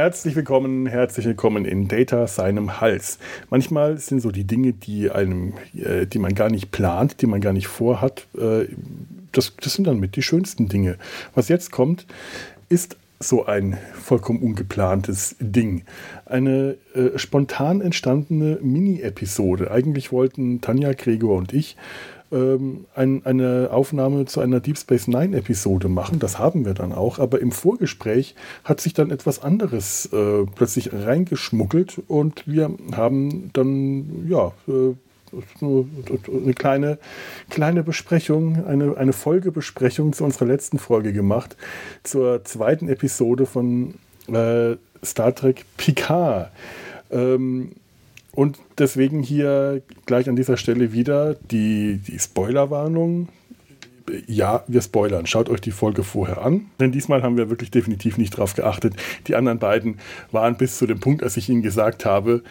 Herzlich willkommen, herzlich willkommen in Data seinem Hals. Manchmal sind so die Dinge, die einem, äh, die man gar nicht plant, die man gar nicht vorhat, äh, das, das sind dann mit die schönsten Dinge. Was jetzt kommt, ist so ein vollkommen ungeplantes Ding. Eine äh, spontan entstandene Mini-Episode. Eigentlich wollten Tanja, Gregor und ich ähm, ein, eine Aufnahme zu einer Deep Space Nine Episode machen. Das haben wir dann auch. Aber im Vorgespräch hat sich dann etwas anderes äh, plötzlich reingeschmuggelt und wir haben dann, ja, äh, eine kleine, kleine Besprechung, eine, eine Folgebesprechung zu unserer letzten Folge gemacht, zur zweiten Episode von äh, Star Trek Picard. Ähm, und deswegen hier gleich an dieser Stelle wieder die, die Spoilerwarnung. Ja, wir spoilern. Schaut euch die Folge vorher an. Denn diesmal haben wir wirklich definitiv nicht drauf geachtet. Die anderen beiden waren bis zu dem Punkt, als ich ihnen gesagt habe,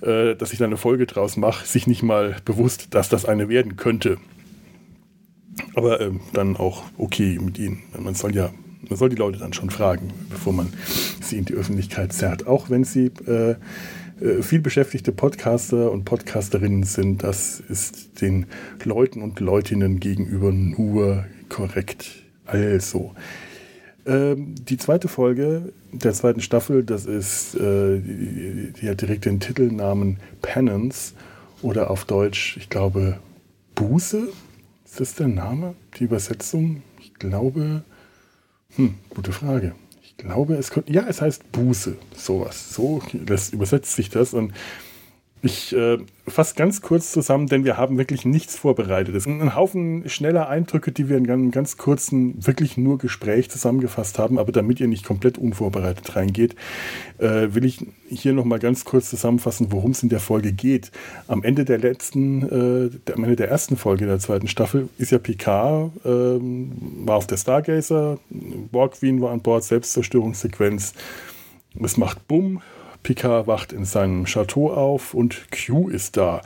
äh, dass ich da eine Folge draus mache, sich nicht mal bewusst, dass das eine werden könnte. Aber ähm, dann auch okay mit ihnen. Man soll ja, man soll die Leute dann schon fragen, bevor man sie in die Öffentlichkeit zerrt. Auch wenn sie äh, äh, viel beschäftigte Podcaster und Podcasterinnen sind, das ist den Leuten und Leutinnen gegenüber nur korrekt. Also, ähm, die zweite Folge der zweiten Staffel, das ist, äh, die, die hat direkt den Titelnamen Penance oder auf Deutsch, ich glaube, Buße. Ist das der Name? Die Übersetzung? Ich glaube, hm, gute Frage glaube, es könnte, ja, es heißt Buße, sowas. So das übersetzt sich das und ich äh, fasse ganz kurz zusammen, denn wir haben wirklich nichts vorbereitet. Es sind ein Haufen schneller Eindrücke, die wir in einem ganz kurzen, wirklich nur Gespräch zusammengefasst haben. Aber damit ihr nicht komplett unvorbereitet reingeht, äh, will ich hier nochmal ganz kurz zusammenfassen, worum es in der Folge geht. Am Ende der letzten, äh, am Ende der ersten Folge der zweiten Staffel ist ja Picard, äh, war auf der Stargazer, Borg Queen war an Bord, Selbstzerstörungssequenz. Es macht Bumm, Picard wacht in seinem Chateau auf und Q ist da.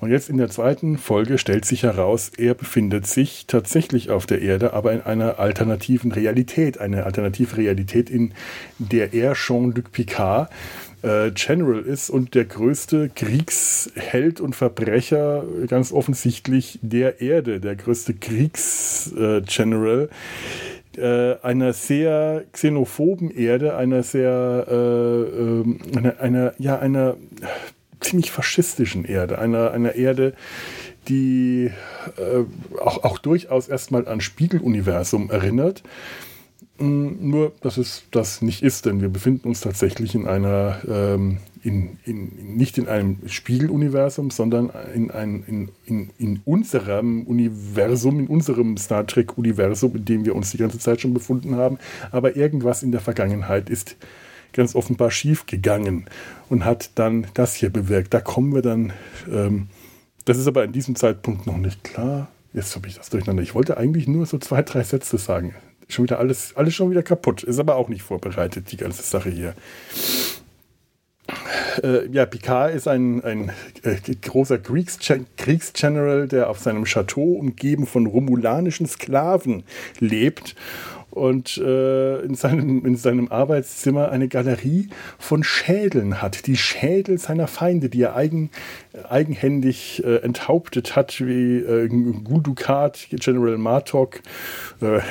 Und jetzt in der zweiten Folge stellt sich heraus, er befindet sich tatsächlich auf der Erde, aber in einer alternativen Realität. Eine alternative Realität, in der er Jean-Luc Picard äh, General ist und der größte Kriegsheld und Verbrecher ganz offensichtlich der Erde, der größte Kriegsgeneral. Äh, äh, einer sehr xenophoben Erde, einer sehr, äh, äh, einer, einer, ja, einer ziemlich faschistischen Erde, einer, einer Erde, die äh, auch, auch durchaus erstmal an Spiegeluniversum erinnert. Nur, dass es das nicht ist, denn wir befinden uns tatsächlich in einer, ähm, in, in, nicht in einem Spiegeluniversum, sondern in, ein, in, in, in unserem Universum, in unserem Star Trek-Universum, in dem wir uns die ganze Zeit schon befunden haben. Aber irgendwas in der Vergangenheit ist ganz offenbar schief gegangen und hat dann das hier bewirkt. Da kommen wir dann, ähm, das ist aber in diesem Zeitpunkt noch nicht klar. Jetzt habe ich das durcheinander. Ich wollte eigentlich nur so zwei, drei Sätze sagen schon wieder alles, alles schon wieder kaputt. Ist aber auch nicht vorbereitet, die ganze Sache hier. Äh, ja, Picard ist ein, ein äh, großer Kriegsgeneral, der auf seinem Chateau umgeben von romulanischen Sklaven lebt und äh, in, seinem, in seinem Arbeitszimmer eine Galerie von Schädeln hat. Die Schädel seiner Feinde, die er eigen, eigenhändig äh, enthauptet hat, wie äh, Guldukat, General Martok, äh, äh,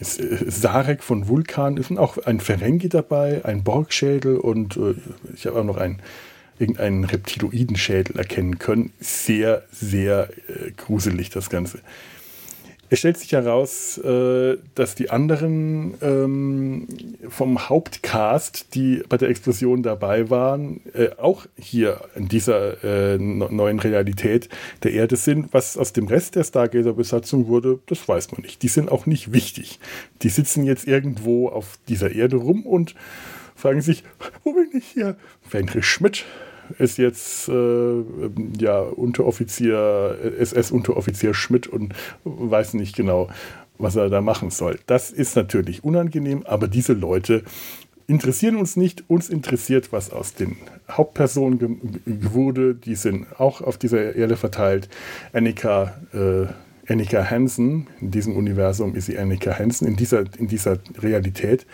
Sarek von Vulkan. Sind auch ein Ferengi dabei, ein Borgschädel und äh, ich habe auch noch einen irgendeinen Reptiloidenschädel erkennen können. Sehr, sehr äh, gruselig das Ganze. Es stellt sich heraus, äh, dass die anderen ähm, vom Hauptcast, die bei der Explosion dabei waren, äh, auch hier in dieser äh, neuen Realität der Erde sind. Was aus dem Rest der Stargazer-Besatzung wurde, das weiß man nicht. Die sind auch nicht wichtig. Die sitzen jetzt irgendwo auf dieser Erde rum und fragen sich, wo bin ich hier? Fenrich Schmidt, ist jetzt äh, ja Unteroffizier, SS-Unteroffizier Schmidt und weiß nicht genau, was er da machen soll. Das ist natürlich unangenehm, aber diese Leute interessieren uns nicht. Uns interessiert, was aus den Hauptpersonen wurde. Die sind auch auf dieser Erde verteilt. Annika, äh, Annika Hansen, in diesem Universum ist sie Annika Hansen, in dieser, in dieser Realität.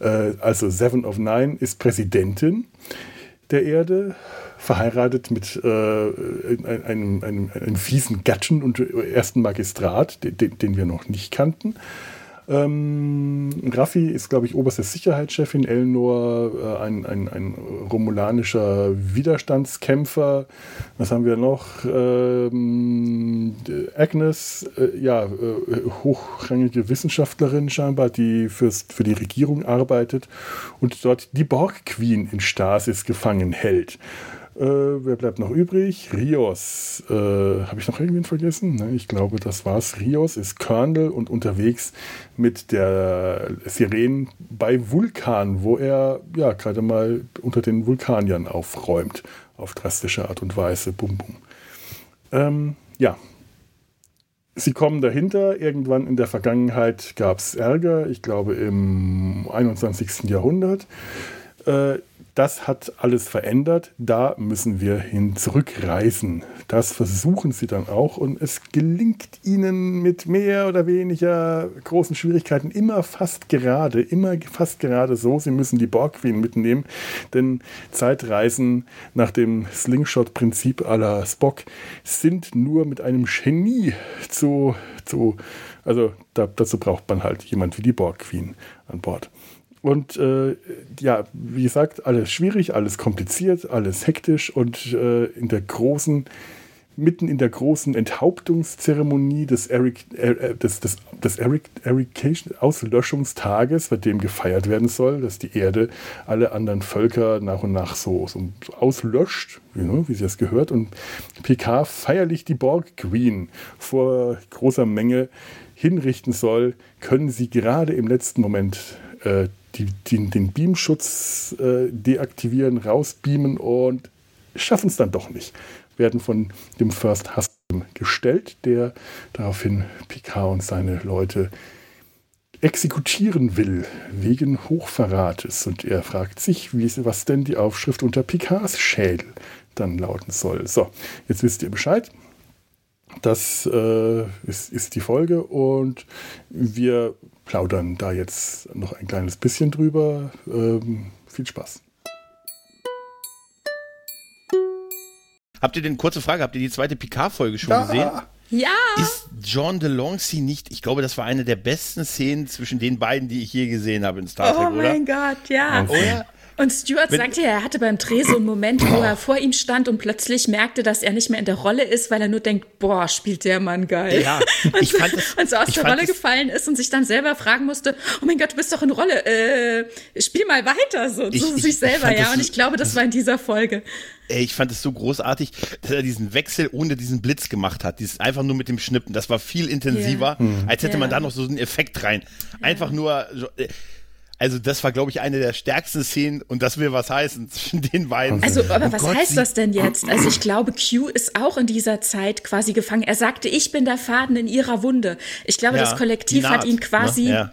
Äh, also Seven of Nine ist Präsidentin der Erde, verheiratet mit äh, einem, einem, einem, fiesen Gatten und ersten Magistrat, den, den wir noch nicht kannten. Ähm, Raffi ist, glaube ich, oberste Sicherheitschefin. Elnor, äh, ein, ein, ein, romulanischer Widerstandskämpfer. Was haben wir noch? Ähm, Agnes, äh, ja, äh, hochrangige Wissenschaftlerin scheinbar, die fürs, für die Regierung arbeitet und dort die Borg Queen in Stasis gefangen hält. Äh, wer bleibt noch übrig? Rios. Äh, Habe ich noch irgendwen vergessen? Ne, ich glaube, das war's. Rios ist Colonel und unterwegs mit der Sirene bei Vulkan, wo er ja gerade mal unter den Vulkaniern aufräumt. Auf drastische Art und Weise. Bum, bum. Ähm, ja. Sie kommen dahinter. Irgendwann in der Vergangenheit gab es Ärger. Ich glaube im 21. Jahrhundert. Äh, das hat alles verändert. Da müssen wir hin zurückreisen. Das versuchen sie dann auch und es gelingt ihnen mit mehr oder weniger großen Schwierigkeiten immer fast gerade, immer fast gerade so. Sie müssen die Borg Queen mitnehmen, denn Zeitreisen nach dem Slingshot-Prinzip aller Spock sind nur mit einem Genie zu, zu also da, dazu braucht man halt jemand wie die Borg Queen an Bord. Und äh, ja, wie gesagt, alles schwierig, alles kompliziert, alles hektisch und äh, in der großen, mitten in der großen Enthauptungszeremonie des Eric, äh, des, des, des Eric, Erication Auslöschungstages, bei dem gefeiert werden soll, dass die Erde alle anderen Völker nach und nach so, so, auslöscht, wie sie das gehört. Und PK feierlich die Borg Queen vor großer Menge hinrichten soll, können sie gerade im letzten Moment äh, die, die, den Beamschutz äh, deaktivieren, rausbeamen und schaffen es dann doch nicht. Werden von dem First Husband gestellt, der daraufhin Picard und seine Leute exekutieren will, wegen Hochverrates. Und er fragt sich, wie, was denn die Aufschrift unter Picards Schädel dann lauten soll. So, jetzt wisst ihr Bescheid. Das äh, ist, ist, die Folge und wir plaudern da jetzt noch ein kleines bisschen drüber. Ähm, viel Spaß. Habt ihr denn, kurze Frage, habt ihr die zweite Picard-Folge schon ja. gesehen? Ja. Ist John DeLongcy nicht, ich glaube, das war eine der besten Szenen zwischen den beiden, die ich je gesehen habe in Star Trek, oh oder? Oh mein Gott, ja. Oder? Und Stuart Wenn, sagte, er hatte beim Dreh so einen Moment, wo er vor ihm stand und plötzlich merkte, dass er nicht mehr in der Rolle ist, weil er nur denkt, boah, spielt der Mann geil. Ja, ich fand das, und so aus der Rolle gefallen ist und sich dann selber fragen musste, oh mein Gott, du bist doch in Rolle, äh, spiel mal weiter, so ich, zu sich selber, ja. Und ich glaube, das war in dieser Folge. Ey, ich fand es so großartig, dass er diesen Wechsel ohne diesen Blitz gemacht hat. Dieses einfach nur mit dem Schnippen. Das war viel intensiver, yeah. als hätte yeah. man da noch so einen Effekt rein. Einfach yeah. nur, also das war, glaube ich, eine der stärksten Szenen und das will was heißen zwischen den beiden. Also, aber oh was Gott, heißt das denn jetzt? Also ich glaube, Q ist auch in dieser Zeit quasi gefangen. Er sagte, ich bin der Faden in ihrer Wunde. Ich glaube, ja, das Kollektiv hat ihn quasi. Ne? Ja.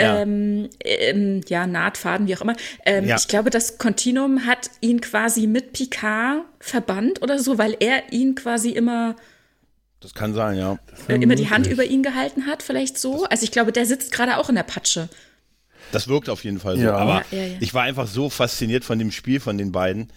Ja. Ähm, ähm, ja, Nahtfaden, wie auch immer. Ähm, ja. Ich glaube, das Kontinuum hat ihn quasi mit Picard verbannt oder so, weil er ihn quasi immer das kann sein, ja. Äh, immer die Hand über ihn gehalten hat, vielleicht so. Also ich glaube, der sitzt gerade auch in der Patsche. Das wirkt auf jeden Fall so. Ja. Aber ja, ja, ich war einfach so fasziniert von dem Spiel von den beiden.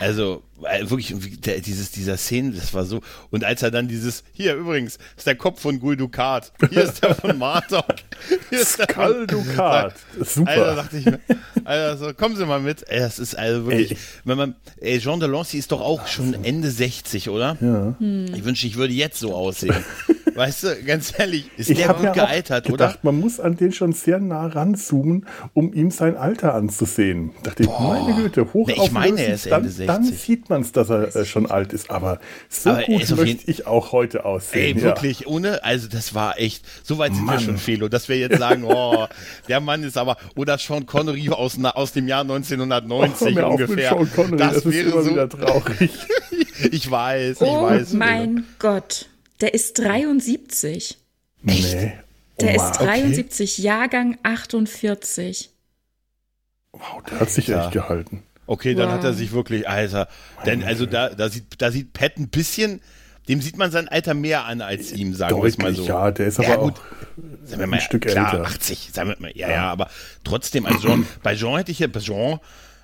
Also äh, wirklich der, dieses dieser Szene, das war so. Und als er dann dieses hier übrigens ist der Kopf von Gul Dukat, hier ist der von Martok, hier ist der Skull Dukat. Super. Alter, dachte ich mir, Alter, so, kommen Sie mal mit. Ey, das ist also wirklich, ey. wenn man, ey, Jean Delancey ist doch auch schon Ende 60, oder? Ja. Hm. Ich wünsche, ich würde jetzt so aussehen. Weißt du, ganz ehrlich, ist ich der gut ja gealtert, gedacht, oder? Man muss an den schon sehr nah ranzoomen, um ihm sein Alter anzusehen. Dachte ich, meine Güte, hoch nee, Ich meine, er ist dann, Ende 60. Dann sieht man es, dass er äh, schon alt ist. Aber so aber gut möchte ich auch heute aussehen. Ey, wirklich, ja. ohne, also das war echt, so weit sind Mann. wir schon, Felo, dass wir jetzt sagen, oh, der Mann ist aber, oder Sean Connery aus, aus dem Jahr 1990 oh, ungefähr. Sean Connery, das, das wäre immer so, wieder traurig. ich weiß, oh ich weiß. Oh mein Gott, der ist 73. Echt? Nee. Oh, der ist 73, okay. Jahrgang 48. Wow, der hat sich echt gehalten. Okay, dann wow. hat er sich wirklich, Alter. Denn also da, da sieht, da sieht Pat ein bisschen, dem sieht man sein Alter mehr an als ihm, sagen wir es mal so. Ja, der ist aber ja, gut. auch sagen wir mal, ein Stück klar, älter. 80, sagen wir mal, ja, ja, ja aber trotzdem, als Jean, bei Jean hätte ich ja, bei Jean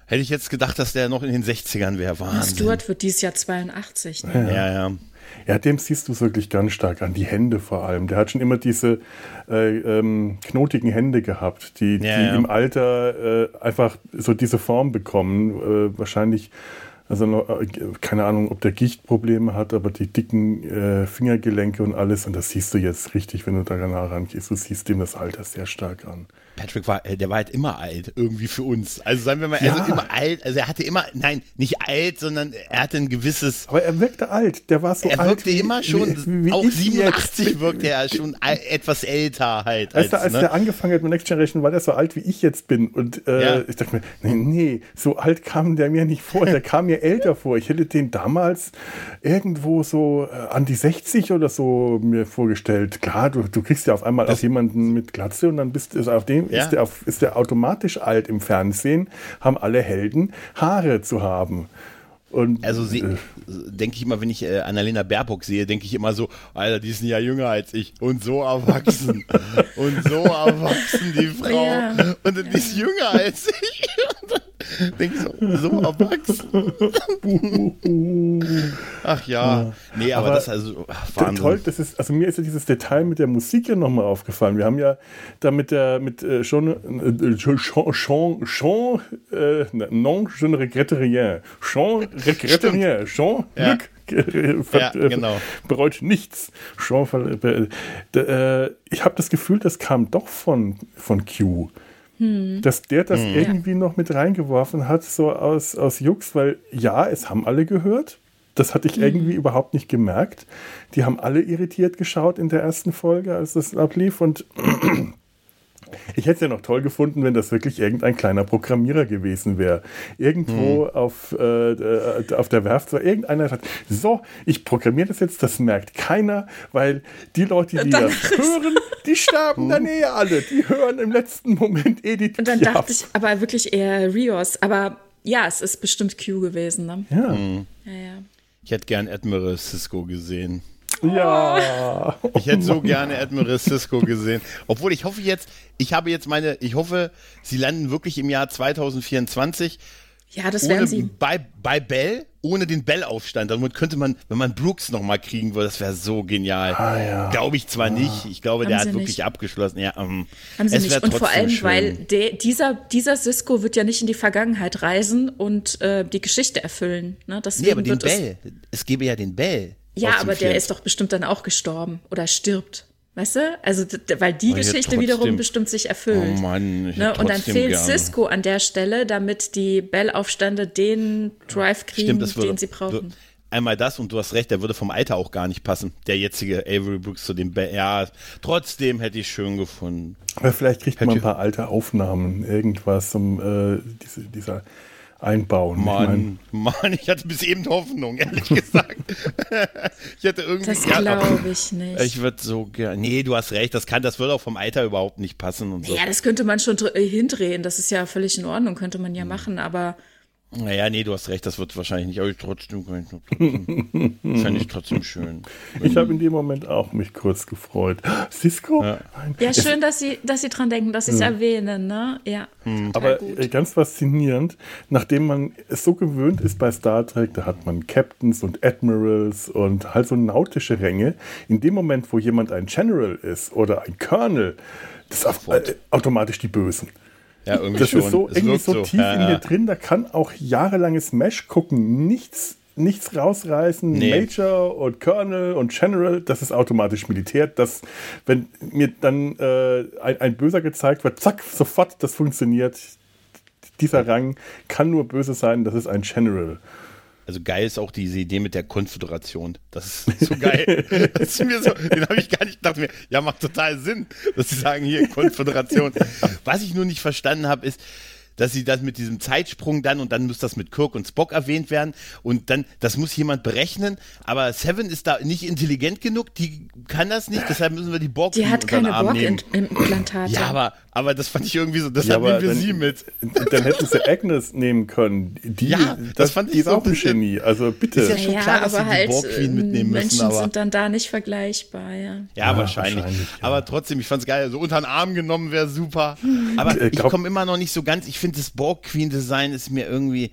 hätte ich jetzt gedacht, dass der noch in den 60ern wäre. Wahnsinn. Stuart wird dieses Jahr 82. Ne? Ja, ja. Ja. Dem siehst du es wirklich ganz stark an, die Hände vor allem. Der hat schon immer diese äh, ähm, knotigen Hände gehabt, die, ja, die ja. im Alter äh, einfach so diese Form bekommen. Äh, wahrscheinlich also äh, keine Ahnung, ob der Gichtprobleme hat, aber die dicken äh, Fingergelenke und alles, und das siehst du jetzt richtig, wenn du da nah rangehst. Du siehst ihm das Alter sehr stark an. Patrick war, äh, der war halt immer alt, irgendwie für uns. Also sagen wir mal, ja. also immer alt, also er hatte immer, nein, nicht alt, sondern er hatte ein gewisses. Aber er wirkte alt, der war so er alt. Er wirkte wie, immer schon, wie, wie auch 87 wirkte er schon etwas älter halt. Als, als, als ne? der angefangen hat mit Next Generation, war der so alt, wie ich jetzt bin. Und äh, ja. ich dachte mir, nee, nee, so alt kam der mir nicht vor, der kam mir älter vor. Ich hätte den damals irgendwo so äh, an die 60 oder so mir vorgestellt. Klar, du, du kriegst ja auf einmal das, auf jemanden mit Glatze und dann bist du auf dem ja. ist, der, ist der automatisch alt im Fernsehen, haben alle Helden Haare zu haben. Und, also äh, denke ich immer, wenn ich äh, Annalena Baerbock sehe, denke ich immer so, Alter, die ist ein Jahr jünger als ich und so erwachsen und so erwachsen die Frau ja. und die ist jünger als ich. Denke so, so erwachsen. ach ja, nee, aber, aber das ist also ach, Wahnsinn. Toll, das ist, also mir ist ja dieses Detail mit der Musik ja nochmal aufgefallen. Wir haben ja da mit der, mit äh, Jean, äh, Jean, Jean, Jean, äh, non, je ne regrette rien. Jean regrette rien. Jean, ja. Glück. ja, genau. bereut nichts. Jean, äh, ich habe das Gefühl, das kam doch von, von Q. Hm. Dass der das hm. irgendwie noch mit reingeworfen hat, so aus, aus Jux, weil ja, es haben alle gehört. Das hatte ich hm. irgendwie überhaupt nicht gemerkt. Die haben alle irritiert geschaut in der ersten Folge, als das ablief. Und ich hätte es ja noch toll gefunden, wenn das wirklich irgendein kleiner Programmierer gewesen wäre. Irgendwo hm. auf, äh, äh, auf der Werft, so irgendeiner sagt, so, ich programmiere das jetzt, das merkt keiner, weil die Leute, die das hören, die sterben hm. dann eh alle. Die hören im letzten Moment eh die Und dann Piaf. dachte ich aber wirklich eher Rios. Aber ja, es ist bestimmt Q gewesen. Ne? Ja. Hm. ja, ja. Ich hätte gern Admiral Cisco gesehen. Ja. Ich hätte so gerne Admiral Cisco gesehen. Obwohl ich hoffe jetzt, ich habe jetzt meine, ich hoffe, sie landen wirklich im Jahr 2024. Ja, das werden sie. Bei, bei Bell, ohne den Bell-Aufstand. Damit könnte man, wenn man Brooks nochmal kriegen würde, das wäre so genial. Ah, ja. Glaube ich zwar ah. nicht. Ich glaube, Haben der hat wirklich nicht. abgeschlossen. Ja, ähm, Haben sie nicht. Und vor allem, schön. weil de, dieser, dieser Cisco wird ja nicht in die Vergangenheit reisen und äh, die Geschichte erfüllen. Ne? Deswegen nee, aber den Bell. Es, es gäbe ja den Bell. Ja, aber der ist doch bestimmt dann auch gestorben oder stirbt. Weißt du? Also, weil die aber Geschichte trotzdem, wiederum bestimmt sich erfüllt. Oh Mann, ich ne? Und dann fehlt gerne. Cisco an der Stelle, damit die Bell-Aufstände den Drive kriegen, Stimmt, würde, den sie brauchen. Einmal das und du hast recht, der würde vom Alter auch gar nicht passen. Der jetzige Avery Brooks zu dem Bell. Ja, trotzdem hätte ich schön gefunden. Aber vielleicht kriegt hätte man ein paar alte Aufnahmen, irgendwas, um äh, diese, dieser einbauen. Mann, ich mein, Mann, ich hatte bis eben Hoffnung, ehrlich gesagt. ich hatte irgendwie. Das glaube ich nicht. Ich würde so gerne. Nee, du hast recht, das kann, das würde auch vom Alter überhaupt nicht passen und so. Ja, das könnte man schon hindrehen. Das ist ja völlig in Ordnung, könnte man ja hm. machen, aber naja, nee, du hast recht, das wird wahrscheinlich nicht, aber trotzdem, trotzdem fände ich trotzdem schön. Ich habe in dem Moment auch mich kurz gefreut. Cisco? Ja, ja schön, dass Sie, dass Sie dran denken, dass Sie es ja. erwähnen, ne? Ja. Hm. Aber gut. Äh, ganz faszinierend, nachdem man es so gewöhnt ist bei Star Trek, da hat man Captains und Admirals und halt so nautische Ränge. In dem Moment, wo jemand ein General ist oder ein Colonel, das ist äh, automatisch die Bösen. Ja, irgendwie das schon. ist so, irgendwie so, so tief ja, in mir drin, da kann auch jahrelanges Mesh gucken, nichts, nichts rausreißen. Nee. Major und Colonel und General, das ist automatisch Militär. Das, wenn mir dann äh, ein, ein Böser gezeigt wird, zack, sofort, das funktioniert. Dieser Rang kann nur böse sein, das ist ein General. Also geil ist auch diese Idee mit der Konföderation. Das ist so geil. das ist mir so, den habe ich gar nicht gedacht mir, ja, macht total Sinn, dass sie sagen hier Konföderation. Was ich nur nicht verstanden habe, ist, dass sie das mit diesem Zeitsprung dann und dann muss das mit Kirk und Spock erwähnt werden und dann, das muss jemand berechnen, aber Seven ist da nicht intelligent genug, die kann das nicht, deshalb müssen wir die Borg Die hat keine Borg-Implantate. Ja, aber, aber das fand ich irgendwie so, deshalb ja, nehmen wir dann, sie mit. Dann hätten sie Agnes nehmen können. Die, ja, das, das fand ich ist so auch ein Genie, also bitte. Ist ja schon ja, klar, dass aber sie halt, die Borg-Queen mitnehmen Menschen müssen, aber. sind dann da nicht vergleichbar, ja. Ja, ja wahrscheinlich. wahrscheinlich aber trotzdem, ich fand's geil, so unter den Arm genommen wäre super. Aber ich komme immer noch nicht so ganz, ich finde das Borg-Queen-Design ist mir irgendwie,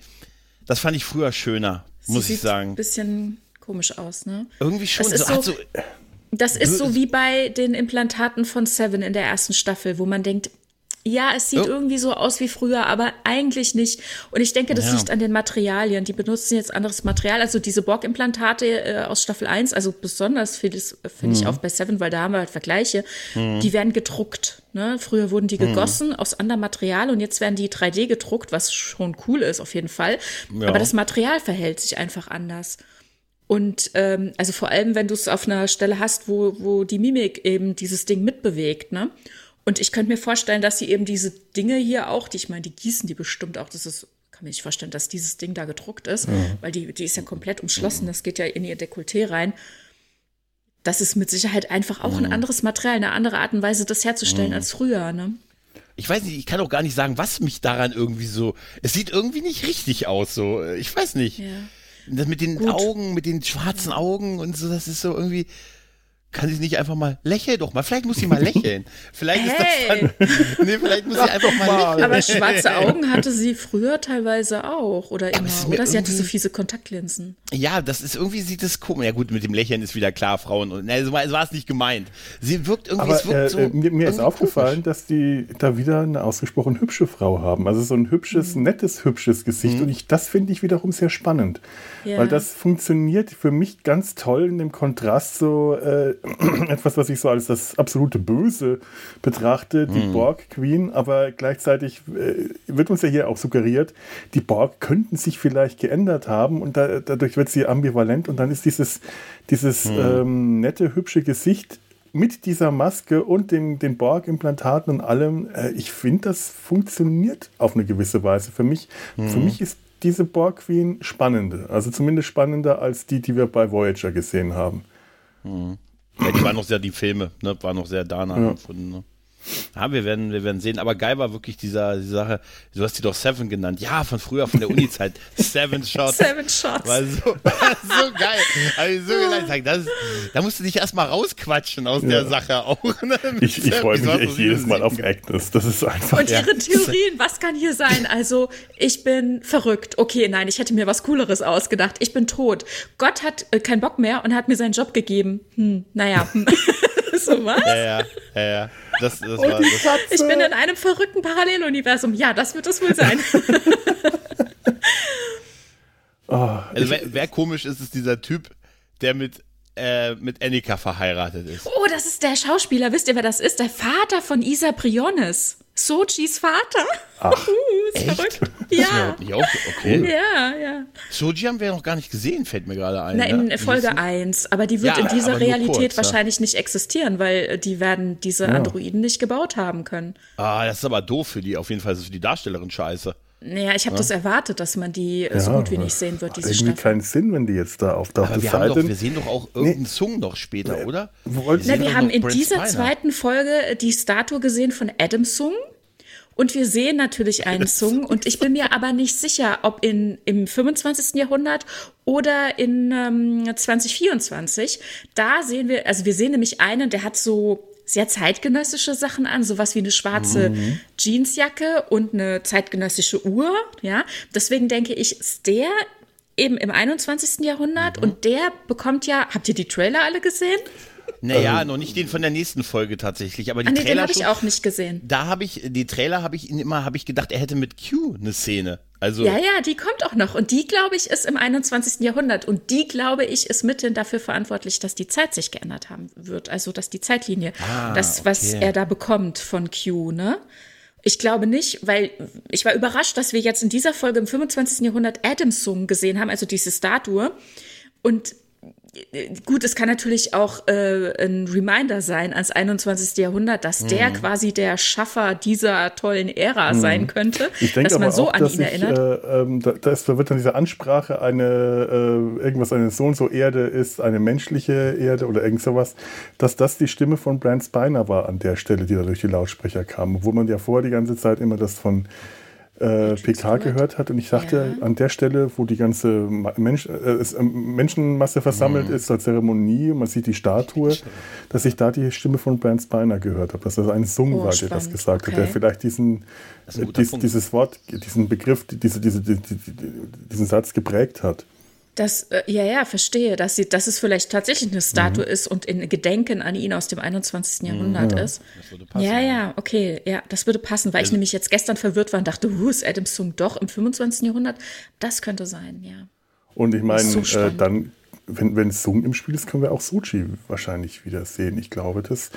das fand ich früher schöner, Sie muss ich sagen. Ein bisschen komisch aus, ne? Irgendwie schon. Das ist so, so, das ist so wie bei den Implantaten von Seven in der ersten Staffel, wo man denkt, ja, es sieht oh. irgendwie so aus wie früher, aber eigentlich nicht. Und ich denke, das ja. liegt an den Materialien. Die benutzen jetzt anderes Material. Also diese Borg-Implantate äh, aus Staffel 1, also besonders finde find ich mhm. auch bei Seven, weil da haben wir halt Vergleiche, mhm. die werden gedruckt. Ne? Früher wurden die mhm. gegossen mhm. aus anderem Material und jetzt werden die 3D gedruckt, was schon cool ist auf jeden Fall. Ja. Aber das Material verhält sich einfach anders. Und ähm, also vor allem, wenn du es auf einer Stelle hast, wo, wo die Mimik eben dieses Ding mitbewegt, ne? Und ich könnte mir vorstellen, dass sie eben diese Dinge hier auch, die ich meine, die gießen die bestimmt auch, das ist, kann mir nicht vorstellen, dass dieses Ding da gedruckt ist, mhm. weil die, die ist ja komplett umschlossen, das geht ja in ihr Dekolleté rein. Das ist mit Sicherheit einfach auch mhm. ein anderes Material, eine andere Art und Weise, das herzustellen mhm. als früher, ne? Ich weiß nicht, ich kann auch gar nicht sagen, was mich daran irgendwie so. Es sieht irgendwie nicht richtig aus, so. Ich weiß nicht. Ja. Das mit den Gut. Augen, mit den schwarzen Augen und so, das ist so irgendwie kann sie nicht einfach mal lächeln doch mal. Vielleicht muss sie mal lächeln. Vielleicht hey. ist das dann. Nee, vielleicht muss sie einfach mal lächeln. Aber schwarze Augen hatte sie früher teilweise auch. Oder immer. Oder sie hatte so fiese Kontaktlinsen. Ja, das ist irgendwie sieht das komisch. Ja gut, mit dem Lächeln ist wieder klar, Frauen. Und, nee, so war es nicht gemeint. Sie wirkt irgendwie, Aber, es wirkt äh, so. Äh, mir, mir ist aufgefallen, komisch. dass die da wieder eine ausgesprochen hübsche Frau haben. Also so ein hübsches, mhm. nettes, hübsches Gesicht. Mhm. Und ich, das finde ich wiederum sehr spannend. Ja. Weil das funktioniert für mich ganz toll in dem Kontrast so äh, etwas, was ich so als das absolute Böse betrachte, die mhm. Borg Queen, aber gleichzeitig äh, wird uns ja hier auch suggeriert, die Borg könnten sich vielleicht geändert haben und da, dadurch wird sie ambivalent und dann ist dieses, dieses mhm. ähm, nette, hübsche Gesicht mit dieser Maske und den, den Borg-Implantaten und allem, äh, ich finde, das funktioniert auf eine gewisse Weise. Für mich, mhm. für mich ist diese Borg Queen spannender, also zumindest spannender als die, die wir bei Voyager gesehen haben. Mhm. Ja, die waren noch sehr, die Filme, ne, war noch sehr danach ja. empfunden. Ne? Ja, wir werden, wir werden sehen. Aber geil war wirklich dieser, die Sache, du hast die doch Seven genannt. Ja, von früher, von der Uni-Zeit. Seven Shots. Seven Shots. War so, so geil. Ich so geil. Das, da musst du dich erstmal rausquatschen aus ja. der Sache auch. Ne? Ich, ich freue mich echt jedes Mal auf Agnes. Das ist einfach. Und ihre Theorien, was kann hier sein? Also, ich bin verrückt. Okay, nein, ich hätte mir was Cooleres ausgedacht. Ich bin tot. Gott hat äh, keinen Bock mehr und hat mir seinen Job gegeben. Hm, naja. Hm. so was? Ja, ja, ja. ja. Das, das war, das ich bin in einem verrückten Paralleluniversum. Ja, das wird es wohl sein. oh, also, wer, wer komisch ist, ist dieser Typ, der mit äh, mit Annika verheiratet ist. Oh, das ist der Schauspieler. Wisst ihr, wer das ist? Der Vater von Isa Briones. Sochis Vater. Ach, ist echt? verrückt. Ja. Nicht auf, okay. Ja, ja. Soji haben wir noch gar nicht gesehen, fällt mir gerade ein. Na, in ne? Folge 1. Aber die wird ja, in dieser Realität kurz, wahrscheinlich ja. nicht existieren, weil äh, die werden diese Androiden nicht gebaut haben können. Ah, das ist aber doof für die, auf jeden Fall ist es für die Darstellerin scheiße. Naja, ich habe ja. das erwartet, dass man die ja, so gut wie nicht sehen wird, diese irgendwie Staffel. keinen Sinn, wenn die jetzt da auftaucht. Aber wir, haben doch, wir sehen doch auch irgendeinen nee. Song noch später, nee. oder? Wir, Na, wir haben in Brent dieser Spiner. zweiten Folge die Statue gesehen von Adam Sung. Und wir sehen natürlich einen Sung. Und ich bin mir aber nicht sicher, ob in, im 25. Jahrhundert oder in ähm, 2024. Da sehen wir, also wir sehen nämlich einen, der hat so sehr zeitgenössische Sachen an, sowas wie eine schwarze mhm. Jeansjacke und eine zeitgenössische Uhr. Ja, deswegen denke ich, ist der eben im 21. Jahrhundert mhm. und der bekommt ja, habt ihr die Trailer alle gesehen? Naja, ähm, noch nicht den von der nächsten Folge tatsächlich, aber die ah, nee, Trailer habe ich auch nicht gesehen. Da habe ich die Trailer habe ich ihn immer habe ich gedacht, er hätte mit Q eine Szene. Also Ja, ja, die kommt auch noch und die glaube ich ist im 21. Jahrhundert und die glaube ich ist mithin dafür verantwortlich, dass die Zeit sich geändert haben wird, also dass die Zeitlinie, ah, das was okay. er da bekommt von Q, ne? Ich glaube nicht, weil ich war überrascht, dass wir jetzt in dieser Folge im 25. Jahrhundert Adamsung gesehen haben, also diese Statue und gut, es kann natürlich auch äh, ein Reminder sein ans 21. Jahrhundert, dass mhm. der quasi der Schaffer dieser tollen Ära mhm. sein könnte, ich denke dass man so auch, an ihn ich, erinnert. Äh, ähm, da, da, wird dann diese Ansprache eine äh, irgendwas eine so und so Erde ist, eine menschliche Erde oder irgend sowas, dass das die Stimme von Brand Spiner war an der Stelle, die da durch die Lautsprecher kam, obwohl man ja vorher die ganze Zeit immer das von äh, PK gehört hat. Und ich dachte, ja. an der Stelle, wo die ganze Mensch, äh, ähm, Menschenmasse versammelt mhm. ist zur Zeremonie, man sieht die Statue, dass ich da die Stimme von Brand Spiner gehört habe, dass das ein Sung oh, war, der das gesagt okay. hat, der vielleicht diesen, äh, dies, dieses Wort, diesen Begriff, diese, diese, diese, diesen Satz geprägt hat. Das, äh, ja, ja, verstehe, dass, sie, dass es vielleicht tatsächlich eine Statue mhm. ist und in Gedenken an ihn aus dem 21. Mhm. Jahrhundert ja. ist. Das würde passen. Ja, ja, okay, ja, das würde passen, weil also, ich nämlich jetzt gestern verwirrt war und dachte, huh, ist Adam Sung doch im 25. Jahrhundert? Das könnte sein, ja. Und ich meine, so äh, dann, wenn, wenn Sung im Spiel ist, können wir auch Suchi wahrscheinlich wieder sehen. Ich glaube, das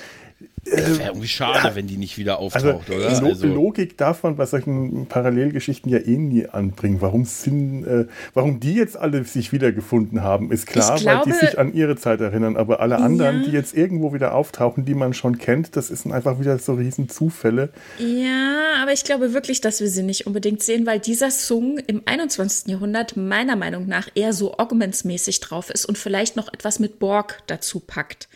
das wäre irgendwie schade, ja, wenn die nicht wieder auftaucht, also, oder? Also, Logik darf man bei solchen Parallelgeschichten ja eh nie anbringen. Warum sind, äh, warum die jetzt alle sich wiedergefunden haben, ist klar, glaube, weil die sich an ihre Zeit erinnern. Aber alle anderen, ja. die jetzt irgendwo wieder auftauchen, die man schon kennt, das sind einfach wieder so riesen Zufälle. Ja, aber ich glaube wirklich, dass wir sie nicht unbedingt sehen, weil dieser Song im 21. Jahrhundert meiner Meinung nach eher so Augments-mäßig drauf ist und vielleicht noch etwas mit Borg dazu packt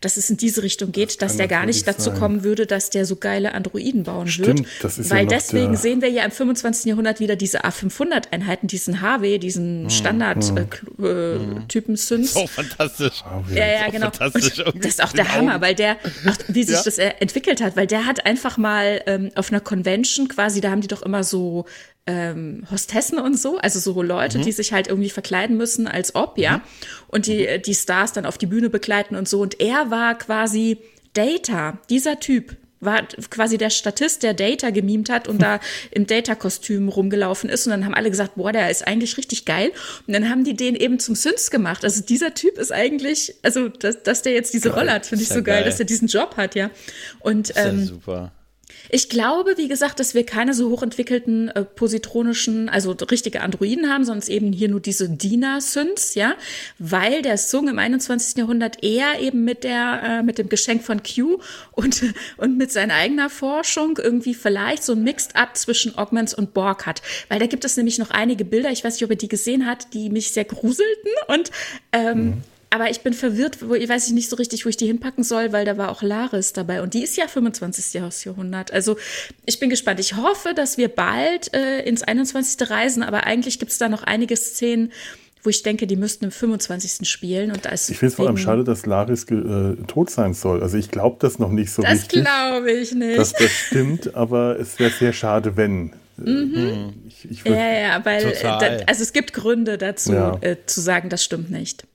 dass es in diese Richtung geht, das dass der gar nicht dazu sein. kommen würde, dass der so geile Androiden bauen Stimmt, wird. Das ist Weil ja deswegen sehen wir ja im 25. Jahrhundert wieder diese A500-Einheiten, diesen HW, diesen hm, Standard-Typen hm. äh, äh, Synths. So fantastisch. Ja, ja, genau. Fantastisch Und das ist auch der Hammer, weil der, ach, wie sich ja. das entwickelt hat, weil der hat einfach mal ähm, auf einer Convention quasi, da haben die doch immer so ähm, Hostessen und so, also so Leute, mhm. die sich halt irgendwie verkleiden müssen als ob, ja, mhm. und die, mhm. die Stars dann auf die Bühne begleiten und so. Und er war quasi Data, dieser Typ, war quasi der Statist, der Data gemimt hat und da im Data-Kostüm rumgelaufen ist. Und dann haben alle gesagt, boah, der ist eigentlich richtig geil. Und dann haben die den eben zum Synths gemacht. Also dieser Typ ist eigentlich, also dass, dass der jetzt diese geil. Rolle hat, finde ich so geil, geil, dass er diesen Job hat, ja. Und ähm, super. Ich glaube, wie gesagt, dass wir keine so hochentwickelten äh, positronischen, also richtige Androiden haben, sondern eben hier nur diese DINA-Synths, ja, weil der Sung im 21. Jahrhundert eher eben mit der, äh, mit dem Geschenk von Q und, und mit seiner eigener Forschung irgendwie vielleicht so ein Mixed-up zwischen Augments und Borg hat. Weil da gibt es nämlich noch einige Bilder, ich weiß nicht, ob ihr die gesehen habt, die mich sehr gruselten und ähm, mhm aber ich bin verwirrt, wo ich weiß ich nicht so richtig, wo ich die hinpacken soll, weil da war auch Laris dabei und die ist ja 25. Jahrhundert. Also ich bin gespannt. Ich hoffe, dass wir bald äh, ins 21. reisen, aber eigentlich gibt es da noch einige Szenen, wo ich denke, die müssten im 25. spielen. Und da ist ich finde es vor allem schade, dass Laris äh, tot sein soll. Also ich glaube das noch nicht so das richtig. Das glaube ich nicht. Dass das stimmt, aber es wäre sehr schade, wenn. Mhm. Ich, ich ja, ja, weil äh, da, also es gibt Gründe dazu, ja. äh, zu sagen, das stimmt nicht.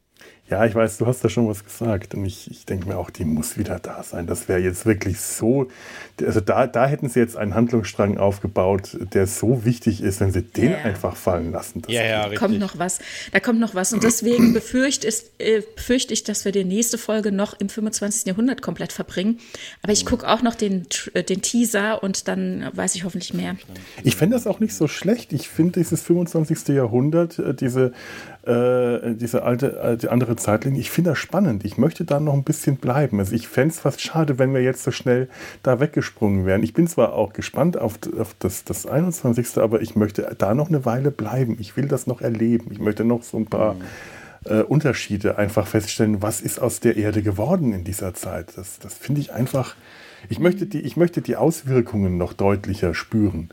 Ja, ich weiß, du hast da schon was gesagt. Und ich, ich denke mir auch, die muss wieder da sein. Das wäre jetzt wirklich so. Also da, da hätten sie jetzt einen Handlungsstrang aufgebaut, der so wichtig ist, wenn sie den ja. einfach fallen lassen. Das ja, ja, da kommt noch was. Da kommt noch was. Und deswegen befürchte, ist, äh, befürchte ich, dass wir die nächste Folge noch im 25. Jahrhundert komplett verbringen. Aber ich gucke auch noch den, äh, den Teaser und dann weiß ich hoffentlich mehr. Ich fände das auch nicht so schlecht. Ich finde dieses 25. Jahrhundert, äh, diese äh, diese alte, äh, die andere Zeitlinie. Ich finde das spannend. Ich möchte da noch ein bisschen bleiben. Also ich fände es fast schade, wenn wir jetzt so schnell da weggesprungen wären. Ich bin zwar auch gespannt auf, auf das, das 21., aber ich möchte da noch eine Weile bleiben. Ich will das noch erleben. Ich möchte noch so ein paar mhm. äh, Unterschiede einfach feststellen. Was ist aus der Erde geworden in dieser Zeit? Das, das finde ich einfach. Ich möchte, die, ich möchte die Auswirkungen noch deutlicher spüren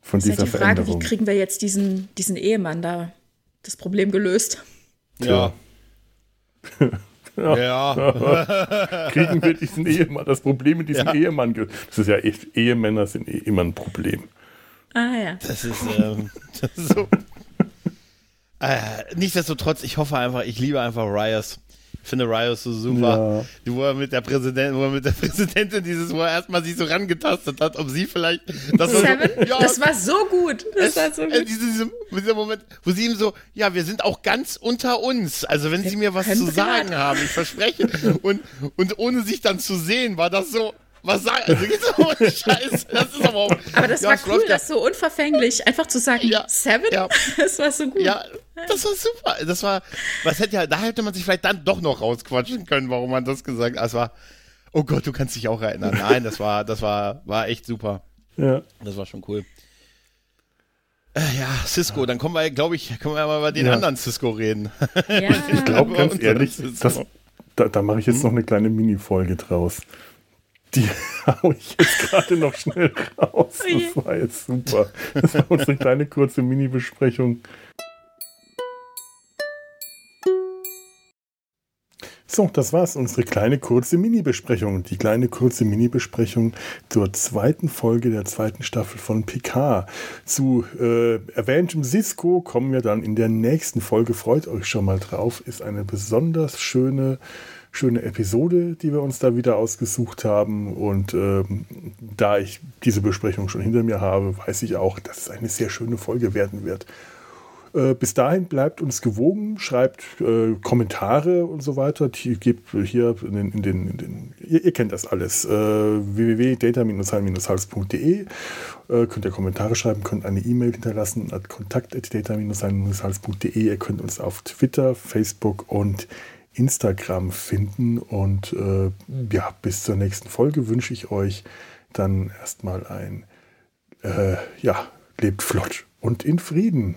von das dieser ist halt die Frage, Wie kriegen wir jetzt diesen, diesen Ehemann da das Problem gelöst. Ja. ja. Kriegen wir diesen Ehemann, das Problem mit diesem ja. Ehemann gelöst. Das ist ja echt, Ehemänner sind eh immer ein Problem. Ah ja. Das ist, ähm, das ist so. Äh, nichtsdestotrotz, ich hoffe einfach, ich liebe einfach Rios finde Rios so super. Ja. Wo er mit der Präsidentin, wo er mit der Präsidentin dieses, wo er erstmal sich so rangetastet hat, ob sie vielleicht. Das war, so, ja, das war so gut. Das es, war so gut. Diese, diese, dieser Moment, wo sie ihm so, ja, wir sind auch ganz unter uns. Also wenn wir sie mir was zu sagen haben, ich verspreche. Und, und ohne sich dann zu sehen, war das so, Was sag also geht's aber Scheiße. Das ist aber auch, Aber das ja, war cool, das so unverfänglich einfach zu sagen, ja, Seven, ja. das war so gut. Ja, das war super. Das war, was hätte ja, da hätte man sich vielleicht dann doch noch rausquatschen können, warum man das gesagt hat. Das war, oh Gott, du kannst dich auch erinnern. Nein, das war, das war, war echt super. Ja. Das war schon cool. Äh, ja, Cisco, dann kommen wir, glaube ich, können wir mal über den ja. anderen Cisco reden. Ja. Ich glaube ganz ehrlich, das, da, da mache ich jetzt hm? noch eine kleine Mini-Folge draus. Die haue ich jetzt gerade noch schnell raus. Oh das war jetzt super. Das war unsere kleine kurze Mini-Besprechung So, das war's, unsere kleine kurze Mini-Besprechung. Die kleine kurze Mini-Besprechung zur zweiten Folge der zweiten Staffel von Picard. Zu äh, erwähntem Cisco kommen wir dann in der nächsten Folge. Freut euch schon mal drauf. Ist eine besonders schöne, schöne Episode, die wir uns da wieder ausgesucht haben. Und ähm, da ich diese Besprechung schon hinter mir habe, weiß ich auch, dass es eine sehr schöne Folge werden wird. Äh, bis dahin bleibt uns gewogen, schreibt äh, Kommentare und so weiter. Die gebt hier in den, in den, in den ihr, ihr, kennt das alles. Äh, www.data-hals.de äh, könnt ihr Kommentare schreiben, könnt eine E-Mail hinterlassen at kontakt.data-hals.de. Ihr könnt uns auf Twitter, Facebook und Instagram finden. Und äh, ja, bis zur nächsten Folge wünsche ich euch dann erstmal ein äh, ja, lebt flott und in Frieden.